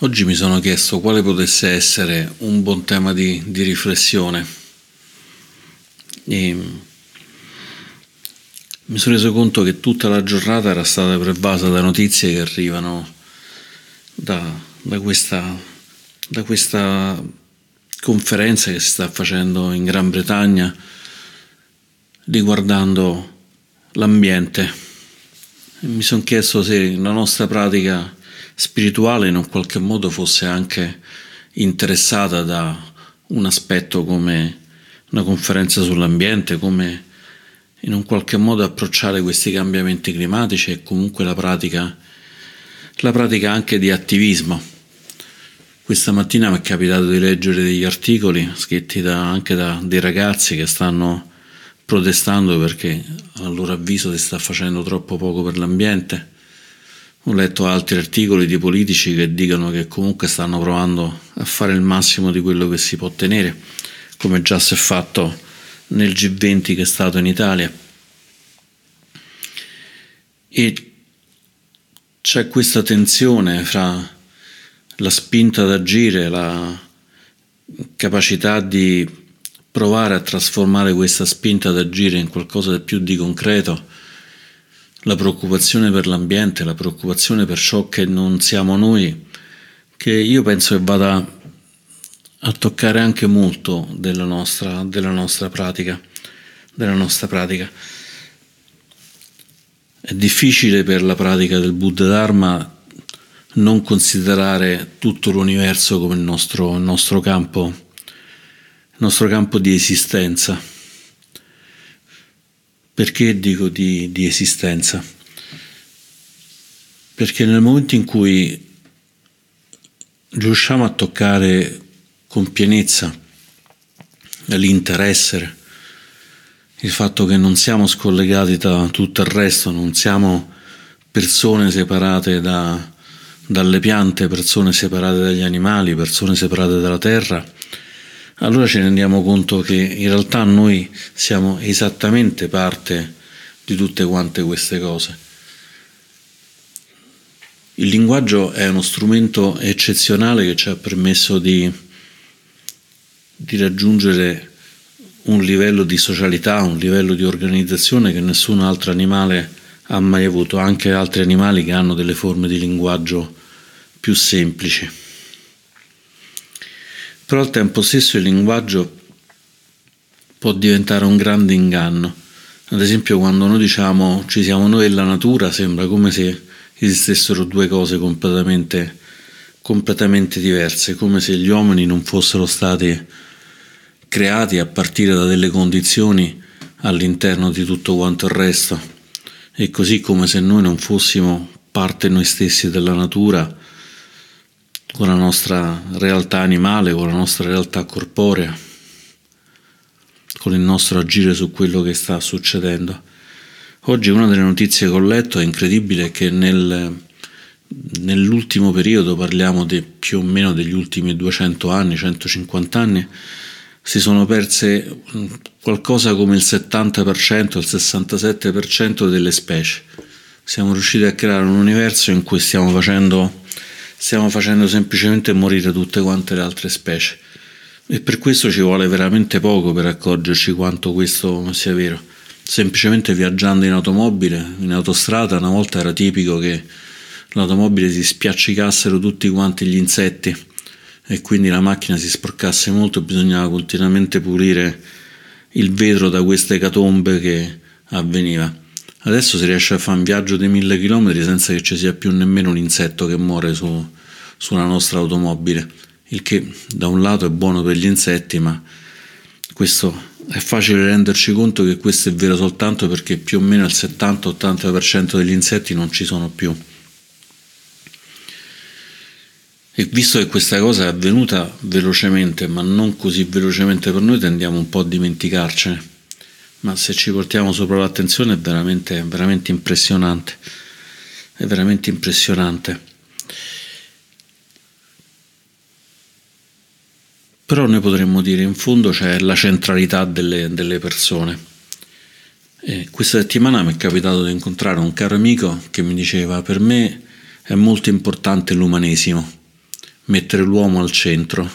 Oggi mi sono chiesto quale potesse essere un buon tema di, di riflessione e mi sono reso conto che tutta la giornata era stata pervasa da notizie che arrivano da, da, questa, da questa conferenza che si sta facendo in Gran Bretagna riguardando l'ambiente. E mi sono chiesto se la nostra pratica spirituale in un qualche modo fosse anche interessata da un aspetto come una conferenza sull'ambiente, come in un qualche modo approcciare questi cambiamenti climatici e comunque la pratica, la pratica anche di attivismo. Questa mattina mi è capitato di leggere degli articoli scritti da, anche da dei ragazzi che stanno protestando perché a loro avviso si sta facendo troppo poco per l'ambiente ho letto altri articoli di politici che dicono che comunque stanno provando a fare il massimo di quello che si può ottenere, come già si è fatto nel G20 che è stato in Italia. E c'è questa tensione fra la spinta ad agire, la capacità di provare a trasformare questa spinta ad agire in qualcosa di più di concreto la preoccupazione per l'ambiente, la preoccupazione per ciò che non siamo noi, che io penso che vada a toccare anche molto della nostra, della nostra pratica. Della nostra pratica. È difficile per la pratica del Buddha Dharma non considerare tutto l'universo come il nostro, il nostro campo, il nostro campo di esistenza perché dico di, di esistenza? Perché nel momento in cui riusciamo a toccare con pienezza l'interesse, il fatto che non siamo scollegati da tutto il resto, non siamo persone separate da, dalle piante, persone separate dagli animali, persone separate dalla terra, allora ci rendiamo conto che in realtà noi siamo esattamente parte di tutte quante queste cose. Il linguaggio è uno strumento eccezionale che ci ha permesso di, di raggiungere un livello di socialità, un livello di organizzazione che nessun altro animale ha mai avuto, anche altri animali che hanno delle forme di linguaggio più semplici però al tempo stesso il linguaggio può diventare un grande inganno. Ad esempio quando noi diciamo ci siamo noi e la natura sembra come se esistessero due cose completamente, completamente diverse, come se gli uomini non fossero stati creati a partire da delle condizioni all'interno di tutto quanto il resto e così come se noi non fossimo parte noi stessi della natura con la nostra realtà animale, con la nostra realtà corporea, con il nostro agire su quello che sta succedendo. Oggi una delle notizie che ho letto è incredibile che nel, nell'ultimo periodo, parliamo di più o meno degli ultimi 200 anni, 150 anni, si sono perse qualcosa come il 70%, il 67% delle specie. Siamo riusciti a creare un universo in cui stiamo facendo stiamo facendo semplicemente morire tutte quante le altre specie. E per questo ci vuole veramente poco per accorgerci quanto questo sia vero. Semplicemente viaggiando in automobile, in autostrada, una volta era tipico che l'automobile si spiaccicassero tutti quanti gli insetti e quindi la macchina si sporcasse molto, bisognava continuamente pulire il vetro da queste catombe che avveniva. Adesso si riesce a fare un viaggio di mille chilometri senza che ci sia più nemmeno un insetto che muore su, sulla nostra automobile, il che da un lato è buono per gli insetti, ma questo è facile renderci conto che questo è vero soltanto perché più o meno il 70-80% degli insetti non ci sono più. E visto che questa cosa è avvenuta velocemente, ma non così velocemente per noi, tendiamo un po' a dimenticarcene ma se ci portiamo sopra l'attenzione è veramente, veramente impressionante. È veramente impressionante. Però noi potremmo dire in fondo c'è la centralità delle, delle persone. E questa settimana mi è capitato di incontrare un caro amico che mi diceva per me è molto importante l'umanesimo. mettere l'uomo al centro.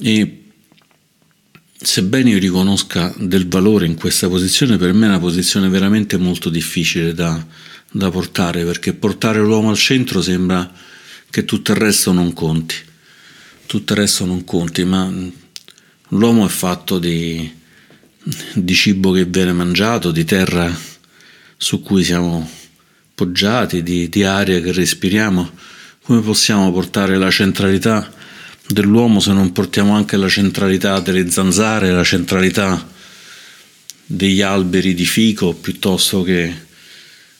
E sebbene io riconosca del valore in questa posizione, per me è una posizione veramente molto difficile da, da portare, perché portare l'uomo al centro sembra che tutto il resto non conti. Tutto il resto non conti, ma l'uomo è fatto di, di cibo che viene mangiato, di terra su cui siamo poggiati, di, di aria che respiriamo. Come possiamo portare la centralità dell'uomo se non portiamo anche la centralità delle zanzare, la centralità degli alberi di fico piuttosto che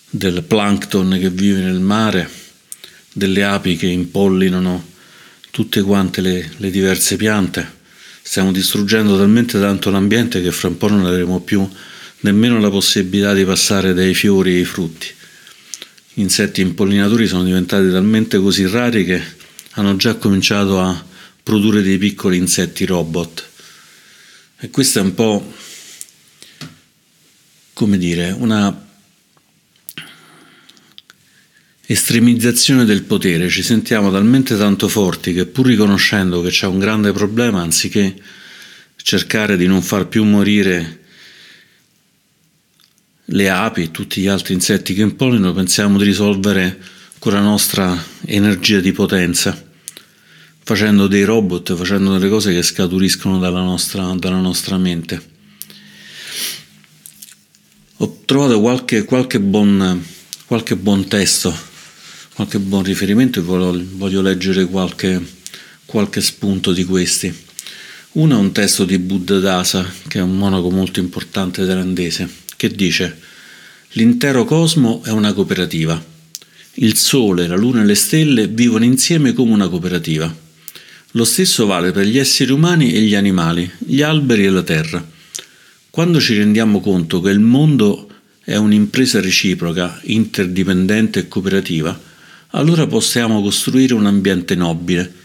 del plankton che vive nel mare? delle api che impollinano tutte quante le, le diverse piante. Stiamo distruggendo talmente tanto l'ambiente che fra un po' non avremo più nemmeno la possibilità di passare dai fiori ai frutti. Gli insetti impollinatori sono diventati talmente così rari che hanno già cominciato a produrre dei piccoli insetti robot. E questa è un po', come dire, una estremizzazione del potere, ci sentiamo talmente tanto forti che pur riconoscendo che c'è un grande problema, anziché cercare di non far più morire le api e tutti gli altri insetti che impollinano, pensiamo di risolvere con la nostra energia di potenza, facendo dei robot, facendo delle cose che scaturiscono dalla nostra, dalla nostra mente. Ho trovato qualche, qualche, buon, qualche buon testo qualche buon riferimento e voglio, leggere qualche, qualche spunto di questi. Uno è un testo di Buddhadasa, che è un monaco molto importante thailandese, che dice L'intero cosmo è una cooperativa. Il Sole, la Luna e le stelle vivono insieme come una cooperativa. Lo stesso vale per gli esseri umani e gli animali, gli alberi e la terra. Quando ci rendiamo conto che il mondo è un'impresa reciproca, interdipendente e cooperativa, allora possiamo costruire un ambiente nobile.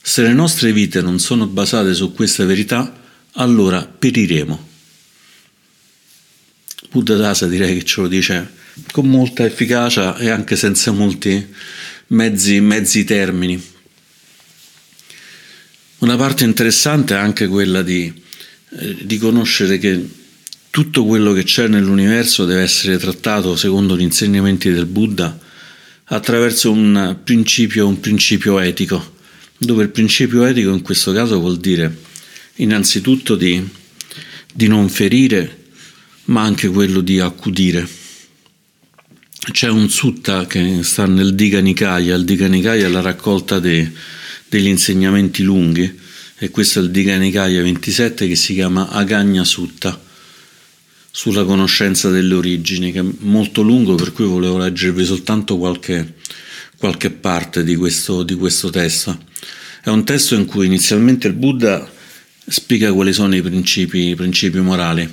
Se le nostre vite non sono basate su questa verità, allora periremo. Buddha Dasa direi che ce lo dice con molta efficacia e anche senza molti mezzi, mezzi termini. Una parte interessante è anche quella di, eh, di conoscere che tutto quello che c'è nell'universo deve essere trattato secondo gli insegnamenti del Buddha attraverso un principio, un principio etico, dove il principio etico in questo caso vuol dire innanzitutto di, di non ferire, ma anche quello di accudire. C'è un sutta che sta nel Diga Nikaya, il Diga Nikaya è la raccolta de, degli insegnamenti lunghi e questo è il Diga Nikaya 27 che si chiama Agagna Sutta sulla conoscenza delle origini, che è molto lungo, per cui volevo leggervi soltanto qualche, qualche parte di questo, di questo testo. È un testo in cui inizialmente il Buddha spiega quali sono i principi, i principi morali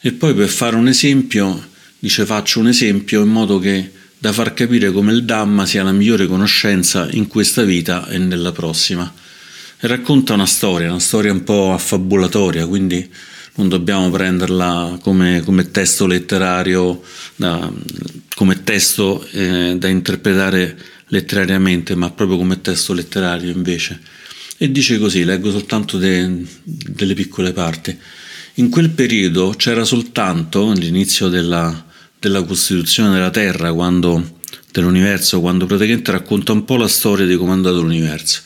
e poi per fare un esempio dice faccio un esempio in modo che da far capire come il Dhamma sia la migliore conoscenza in questa vita e nella prossima. E racconta una storia, una storia un po' affabulatoria, quindi non dobbiamo prenderla come, come testo letterario, da, come testo eh, da interpretare letterariamente, ma proprio come testo letterario invece. E dice così, leggo soltanto de, delle piccole parti. In quel periodo c'era soltanto l'inizio della, della costituzione della Terra, quando, dell'universo, quando praticamente racconta un po' la storia di andato l'universo.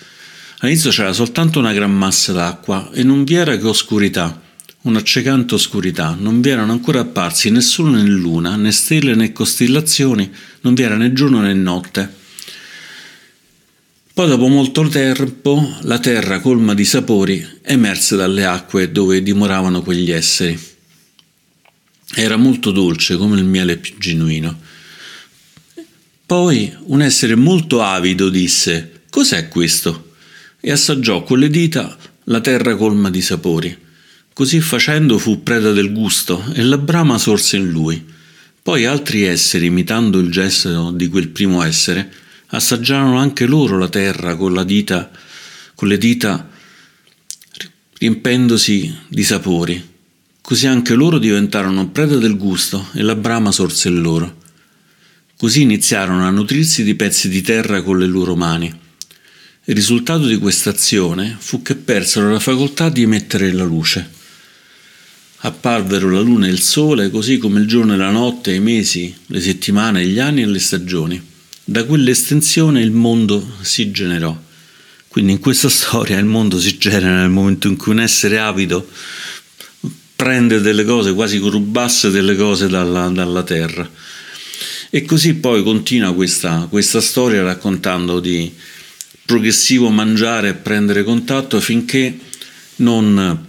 All'inizio c'era soltanto una gran massa d'acqua e non vi era che oscurità un'accecante oscurità, non vi erano ancora apparsi né sole né luna, né stelle né costellazioni, non vi era né giorno né notte. Poi dopo molto tempo la terra colma di sapori emerse dalle acque dove dimoravano quegli esseri. Era molto dolce come il miele più genuino. Poi un essere molto avido disse Cos'è questo? e assaggiò con le dita la terra colma di sapori Così facendo fu preda del gusto e la brama sorse in lui. Poi altri esseri, imitando il gesto di quel primo essere, assaggiarono anche loro la terra con, la dita, con le dita riempendosi di sapori. Così anche loro diventarono preda del gusto e la brama sorse in loro. Così iniziarono a nutrirsi di pezzi di terra con le loro mani. Il risultato di questa azione fu che persero la facoltà di emettere la luce. Apparvero la luna e il sole, così come il giorno e la notte, i mesi, le settimane, gli anni e le stagioni. Da quell'estensione il mondo si generò. Quindi in questa storia il mondo si genera nel momento in cui un essere avido prende delle cose, quasi rubasse delle cose dalla, dalla terra. E così poi continua questa, questa storia raccontando di progressivo mangiare e prendere contatto finché non,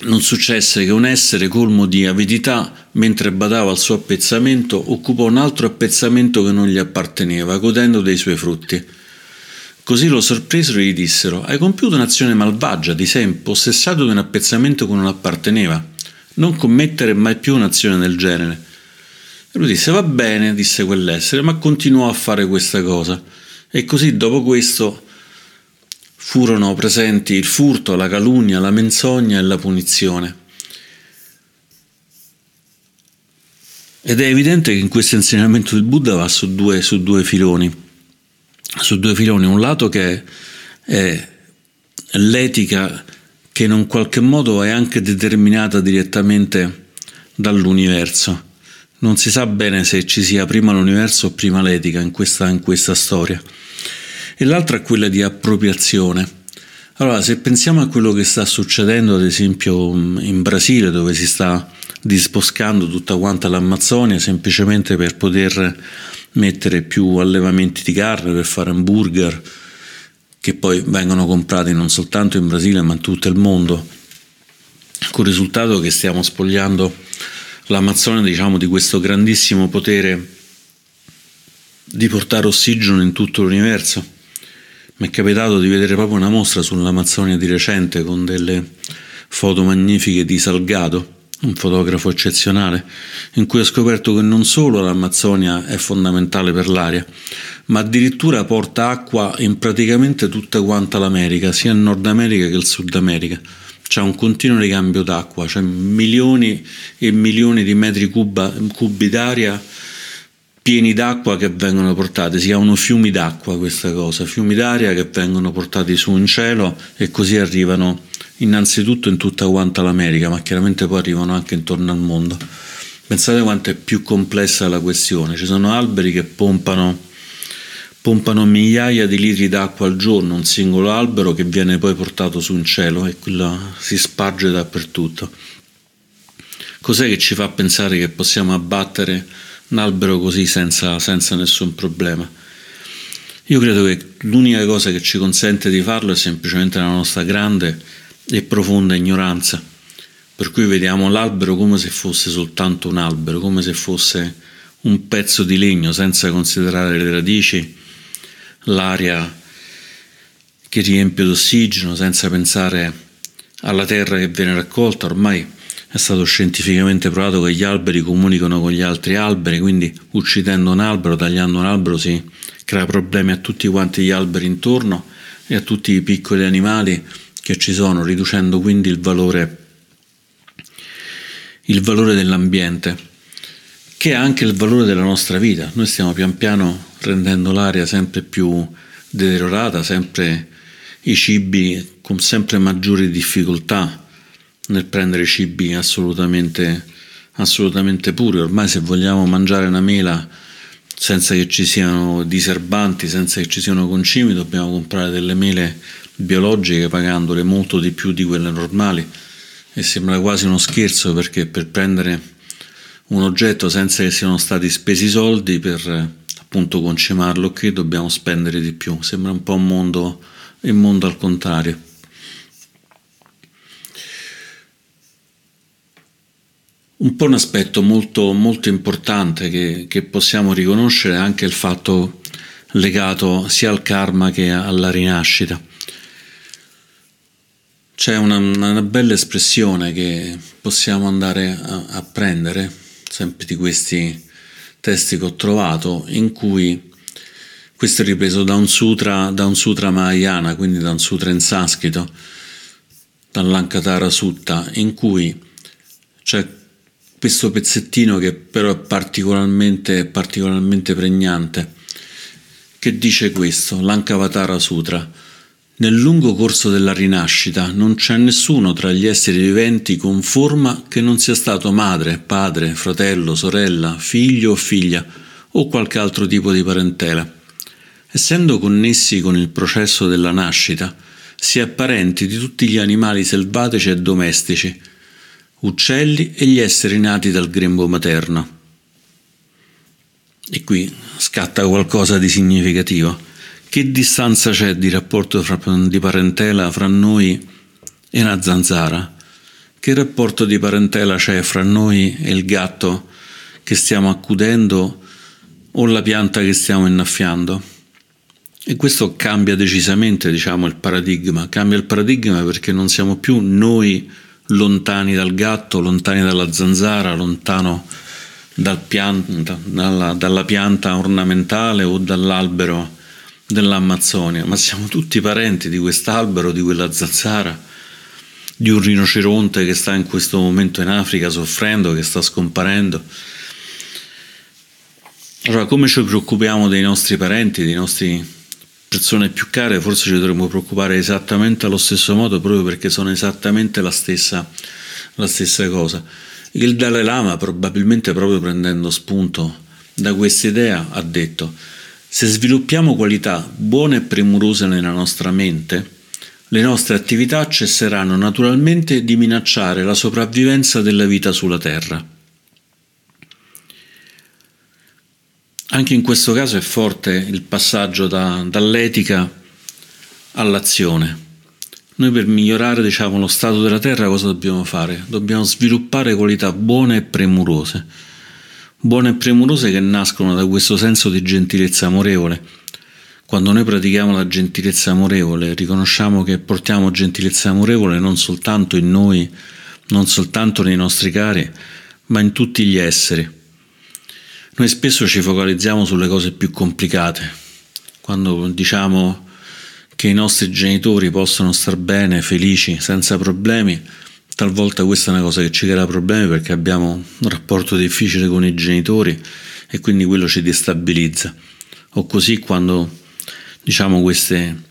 non successe che un essere colmo di avidità, mentre badava al suo appezzamento, occupò un altro appezzamento che non gli apparteneva, godendo dei suoi frutti. Così lo sorpresero e gli dissero: Hai compiuto un'azione malvagia, ti sei impossessato di un appezzamento che non apparteneva. Non commettere mai più un'azione del genere. E lui disse: Va bene, disse quell'essere, ma continuò a fare questa cosa. E così dopo questo furono presenti il furto, la calunnia, la menzogna e la punizione. Ed è evidente che in questo insegnamento del Buddha va su due, su due filoni su due filoni, un lato che è l'etica che in un qualche modo è anche determinata direttamente dall'universo. Non si sa bene se ci sia prima l'universo o prima l'etica in questa, in questa storia. E l'altra è quella di appropriazione. Allora, se pensiamo a quello che sta succedendo, ad esempio in Brasile, dove si sta disboscando tutta quanta l'Amazzonia semplicemente per poter mettere più allevamenti di carne per fare hamburger che poi vengono comprati non soltanto in Brasile ma in tutto il mondo, con il risultato che stiamo spogliando l'Amazzonia diciamo, di questo grandissimo potere di portare ossigeno in tutto l'universo. Mi è capitato di vedere proprio una mostra sull'Amazzonia di recente con delle foto magnifiche di Salgado un fotografo eccezionale, in cui ho scoperto che non solo l'Amazzonia è fondamentale per l'aria, ma addirittura porta acqua in praticamente tutta quanta l'America, sia il Nord America che il Sud America. C'è un continuo ricambio d'acqua, c'è milioni e milioni di metri cuba, cubi d'aria pieni d'acqua che vengono portati, si chiamano fiumi d'acqua questa cosa, fiumi d'aria che vengono portati su in cielo e così arrivano innanzitutto in tutta quanta l'America, ma chiaramente poi arrivano anche intorno al mondo. Pensate quanto è più complessa la questione. Ci sono alberi che pompano, pompano migliaia di litri d'acqua al giorno, un singolo albero che viene poi portato su in cielo e quello si sparge dappertutto. Cos'è che ci fa pensare che possiamo abbattere un albero così senza, senza nessun problema? Io credo che l'unica cosa che ci consente di farlo è semplicemente la nostra grande e profonda ignoranza, per cui vediamo l'albero come se fosse soltanto un albero, come se fosse un pezzo di legno, senza considerare le radici, l'aria che riempie d'ossigeno, senza pensare alla terra che viene raccolta. Ormai è stato scientificamente provato che gli alberi comunicano con gli altri alberi, quindi uccidendo un albero, tagliando un albero si crea problemi a tutti quanti gli alberi intorno e a tutti i piccoli animali che ci sono, riducendo quindi il valore, il valore dell'ambiente, che è anche il valore della nostra vita. Noi stiamo pian piano rendendo l'aria sempre più deteriorata, sempre i cibi con sempre maggiori difficoltà nel prendere cibi assolutamente, assolutamente puri. Ormai se vogliamo mangiare una mela senza che ci siano diserbanti, senza che ci siano concimi, dobbiamo comprare delle mele biologiche pagandole molto di più di quelle normali. E sembra quasi uno scherzo perché per prendere un oggetto senza che siano stati spesi soldi per appunto concimarlo che dobbiamo spendere di più. Sembra un po' un mondo, il mondo al contrario un po' un aspetto molto, molto importante che, che possiamo riconoscere è anche il fatto legato sia al karma che alla rinascita. C'è una, una, bella espressione che possiamo andare a, a, prendere, sempre di questi testi che ho trovato, in cui questo è ripreso da un sutra, da un sutra Mahayana, quindi da un sutra in sanscrito, dall'Ankatara Sutta, in cui c'è questo pezzettino che però è particolarmente, particolarmente pregnante, che dice questo, l'Ankavatara Sutra. Nel lungo corso della rinascita non c'è nessuno tra gli esseri viventi con forma che non sia stato madre, padre, fratello, sorella, figlio o figlia o qualche altro tipo di parentela. Essendo connessi con il processo della nascita, si è parenti di tutti gli animali selvatici e domestici, uccelli e gli esseri nati dal grembo materno. E qui scatta qualcosa di significativo. Che distanza c'è di rapporto fra, di parentela fra noi e una zanzara? Che rapporto di parentela c'è fra noi e il gatto che stiamo accudendo o la pianta che stiamo innaffiando? E questo cambia decisamente, diciamo, il paradigma. Cambia il paradigma perché non siamo più noi lontani dal gatto, lontani dalla zanzara, lontano dal pianta, dalla, dalla pianta ornamentale o dall'albero dell'Amazzonia, ma siamo tutti parenti di quest'albero, di quella zanzara, di un rinoceronte che sta in questo momento in Africa soffrendo, che sta scomparendo. Allora, come ci preoccupiamo dei nostri parenti, dei nostri persone più care, forse ci dovremmo preoccupare esattamente allo stesso modo, proprio perché sono esattamente la stessa, la stessa cosa. Il Dalai Lama, probabilmente proprio prendendo spunto da questa idea, ha detto se sviluppiamo qualità buone e premurose nella nostra mente, le nostre attività cesseranno naturalmente di minacciare la sopravvivenza della vita sulla Terra. Anche in questo caso è forte il passaggio da, dall'etica all'azione. Noi per migliorare diciamo, lo stato della Terra cosa dobbiamo fare? Dobbiamo sviluppare qualità buone e premurose buone e premurose che nascono da questo senso di gentilezza amorevole. Quando noi pratichiamo la gentilezza amorevole, riconosciamo che portiamo gentilezza amorevole non soltanto in noi, non soltanto nei nostri cari, ma in tutti gli esseri. Noi spesso ci focalizziamo sulle cose più complicate, quando diciamo che i nostri genitori possono star bene, felici, senza problemi, Talvolta questa è una cosa che ci crea problemi perché abbiamo un rapporto difficile con i genitori e quindi quello ci destabilizza. O così quando diciamo queste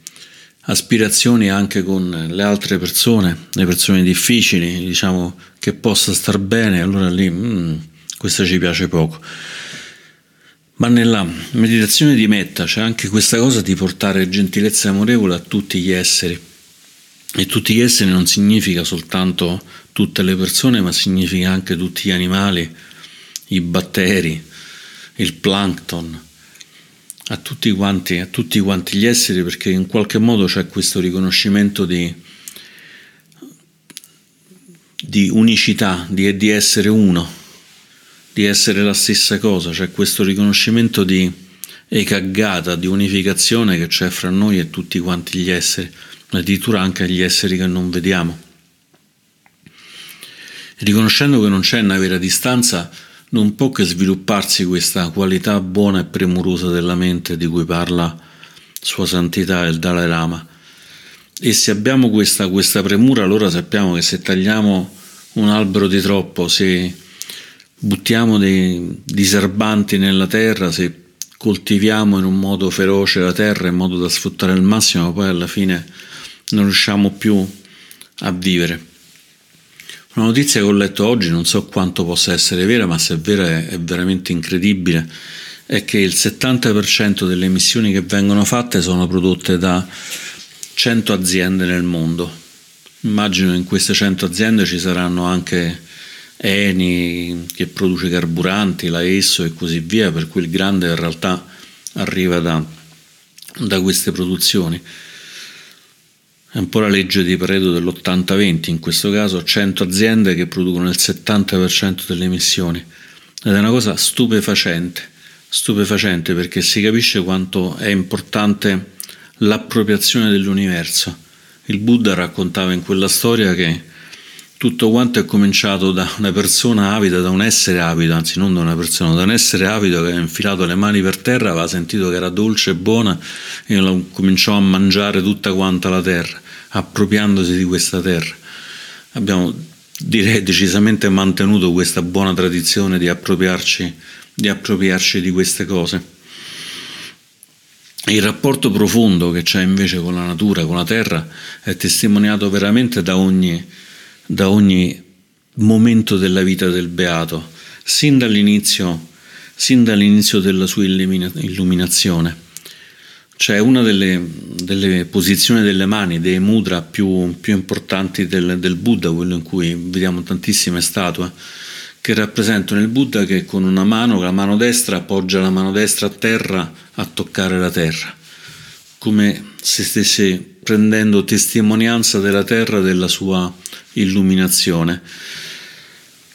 aspirazioni anche con le altre persone, le persone difficili, diciamo che possa star bene, allora lì mm, questa ci piace poco. Ma nella meditazione di Metta c'è anche questa cosa di portare gentilezza amorevole a tutti gli esseri. E tutti gli esseri non significa soltanto tutte le persone, ma significa anche tutti gli animali, i batteri, il plankton, a tutti quanti, a tutti quanti gli esseri, perché in qualche modo c'è questo riconoscimento di, di unicità, di, di essere uno, di essere la stessa cosa, c'è questo riconoscimento di ekaggata, di unificazione che c'è fra noi e tutti quanti gli esseri addirittura anche agli esseri che non vediamo. Riconoscendo che non c'è una vera distanza, non può che svilupparsi questa qualità buona e premurosa della mente di cui parla Sua Santità il Dalai Lama. E se abbiamo questa, questa premura, allora sappiamo che se tagliamo un albero di troppo, se buttiamo dei diserbanti nella terra, se coltiviamo in un modo feroce la terra in modo da sfruttare al massimo, poi alla fine non riusciamo più a vivere. Una notizia che ho letto oggi, non so quanto possa essere vera, ma se è vera è, è veramente incredibile, è che il 70% delle emissioni che vengono fatte sono prodotte da 100 aziende nel mondo. Immagino in queste 100 aziende ci saranno anche Eni che produce carburanti, la Esso e così via, per cui il grande in realtà arriva da, da queste produzioni. È un po' la legge di Pareto dell'80-20, in questo caso 100 aziende che producono il 70% delle emissioni. Ed è una cosa stupefacente, stupefacente perché si capisce quanto è importante l'appropriazione dell'universo. Il Buddha raccontava in quella storia che tutto quanto è cominciato da una persona avida, da un essere avido, anzi non da una persona, da un essere avido che ha infilato le mani per terra, aveva sentito che era dolce e buona e cominciò a mangiare tutta quanta la terra, appropriandosi di questa terra. Abbiamo, direi, decisamente mantenuto questa buona tradizione di appropriarci di, appropriarci di queste cose. Il rapporto profondo che c'è invece con la natura, con la terra, è testimoniato veramente da ogni, da ogni momento della vita del beato, sin dall'inizio, sin dall'inizio della sua illuminazione. C'è una delle, delle, posizioni delle mani, dei mudra più, più importanti del, del, Buddha, quello in cui vediamo tantissime statue, che rappresentano il Buddha che con una mano, la mano destra, appoggia la mano destra a terra a toccare la terra, come se stesse prendendo testimonianza della terra della sua illuminazione.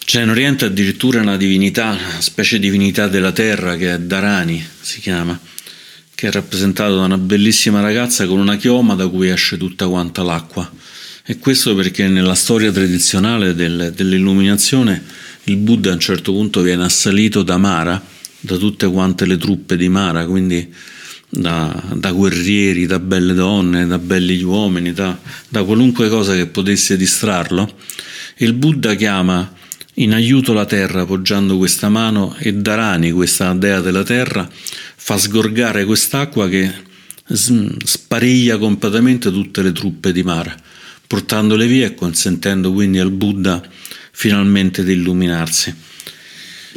C'è in Oriente addirittura una divinità, una specie di divinità della terra che è Dharani, si chiama che è rappresentato da una bellissima ragazza con una chioma da cui esce tutta quanta l'acqua. E questo perché nella storia tradizionale del, dell'illuminazione il Buddha a un certo punto viene assalito da Mara, da tutte quante le truppe di Mara, quindi da, da guerrieri, da belle donne, da belli uomini, da, da qualunque cosa che potesse distrarlo. Il Buddha chiama in aiuto la terra appoggiando questa mano e Dharani, questa dea della terra, fa sgorgare quest'acqua che spariglia completamente tutte le truppe di Mara, portandole via e consentendo quindi al Buddha finalmente di illuminarsi.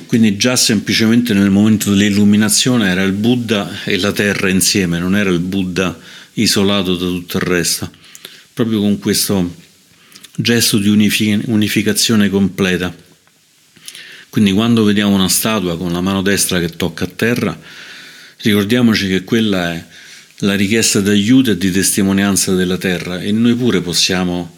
Quindi già semplicemente nel momento dell'illuminazione era il Buddha e la terra insieme, non era il Buddha isolato da tutto il resto. Proprio con questo gesto di unificazione completa. Quindi quando vediamo una statua con la mano destra che tocca a terra, ricordiamoci che quella è la richiesta d'aiuto e di testimonianza della terra e noi pure possiamo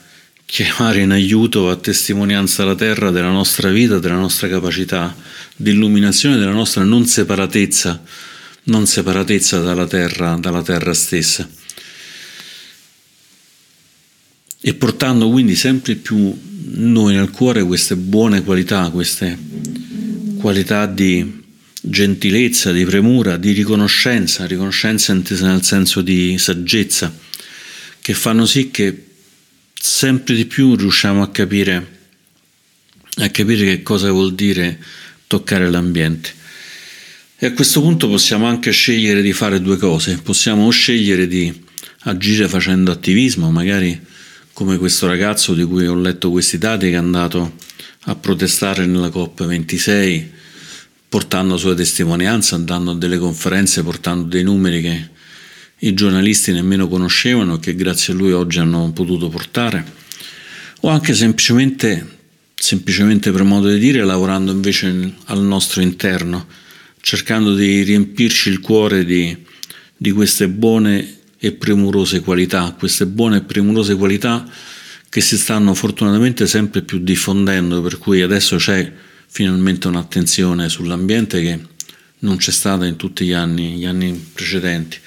chiamare in aiuto a testimonianza la terra della nostra vita, della nostra capacità di illuminazione, della nostra non separatezza, non separatezza dalla terra, dalla terra stessa. E portando quindi sempre più noi nel cuore queste buone qualità, queste qualità di gentilezza, di premura, di riconoscenza, riconoscenza intesa nel senso di saggezza, che fanno sì che sempre di più riusciamo a capire, a capire che cosa vuol dire toccare l'ambiente. E a questo punto possiamo anche scegliere di fare due cose, possiamo scegliere di agire facendo attivismo, magari come questo ragazzo di cui ho letto questi dati che è andato a protestare nella COP26 portando sue testimonianze, andando a delle conferenze, portando dei numeri che i giornalisti nemmeno conoscevano e che grazie a lui oggi hanno potuto portare, o anche semplicemente, semplicemente per modo di dire, lavorando invece al nostro interno, cercando di riempirci il cuore di, di queste buone e premurose qualità, queste buone e premurose qualità che si stanno fortunatamente sempre più diffondendo, per cui adesso c'è finalmente un'attenzione sull'ambiente che non c'è stata in tutti gli anni, gli anni precedenti.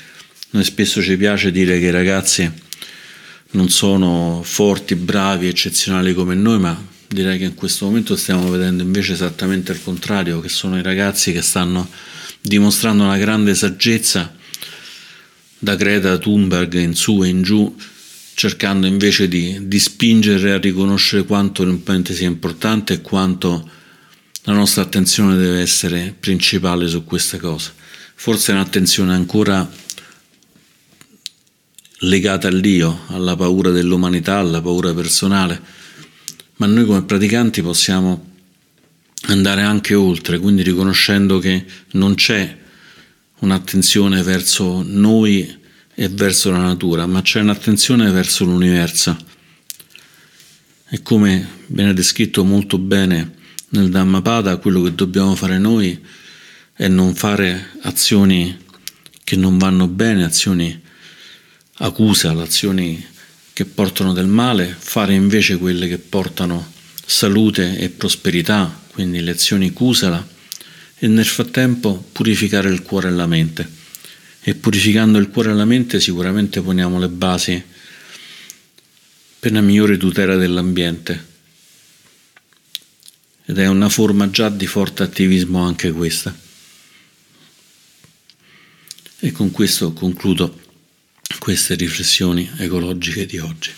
Noi spesso ci piace dire che i ragazzi non sono forti, bravi, eccezionali come noi, ma direi che in questo momento stiamo vedendo invece esattamente il contrario, che sono i ragazzi che stanno dimostrando una grande saggezza da Greta Thunberg in su e in giù, cercando invece di, di spingere a riconoscere quanto l'ambiente sia importante e quanto la nostra attenzione deve essere principale su questa cosa. Forse un'attenzione ancora legata al Dio, alla paura dell'umanità, alla paura personale, ma noi come praticanti possiamo andare anche oltre, quindi riconoscendo che non c'è un'attenzione verso noi e verso la natura, ma c'è un'attenzione verso l'universo. E come viene descritto molto bene nel Dhammapada, quello che dobbiamo fare noi è non fare azioni che non vanno bene, azioni accusa, azioni che portano del male, fare invece quelle che portano salute e prosperità, quindi le azioni kusala e nel frattempo purificare il cuore e la mente. E purificando il cuore e la mente sicuramente poniamo le basi per una migliore tutela dell'ambiente. Ed è una forma già di forte attivismo anche questa. E con questo concludo queste riflessioni ecologiche di oggi.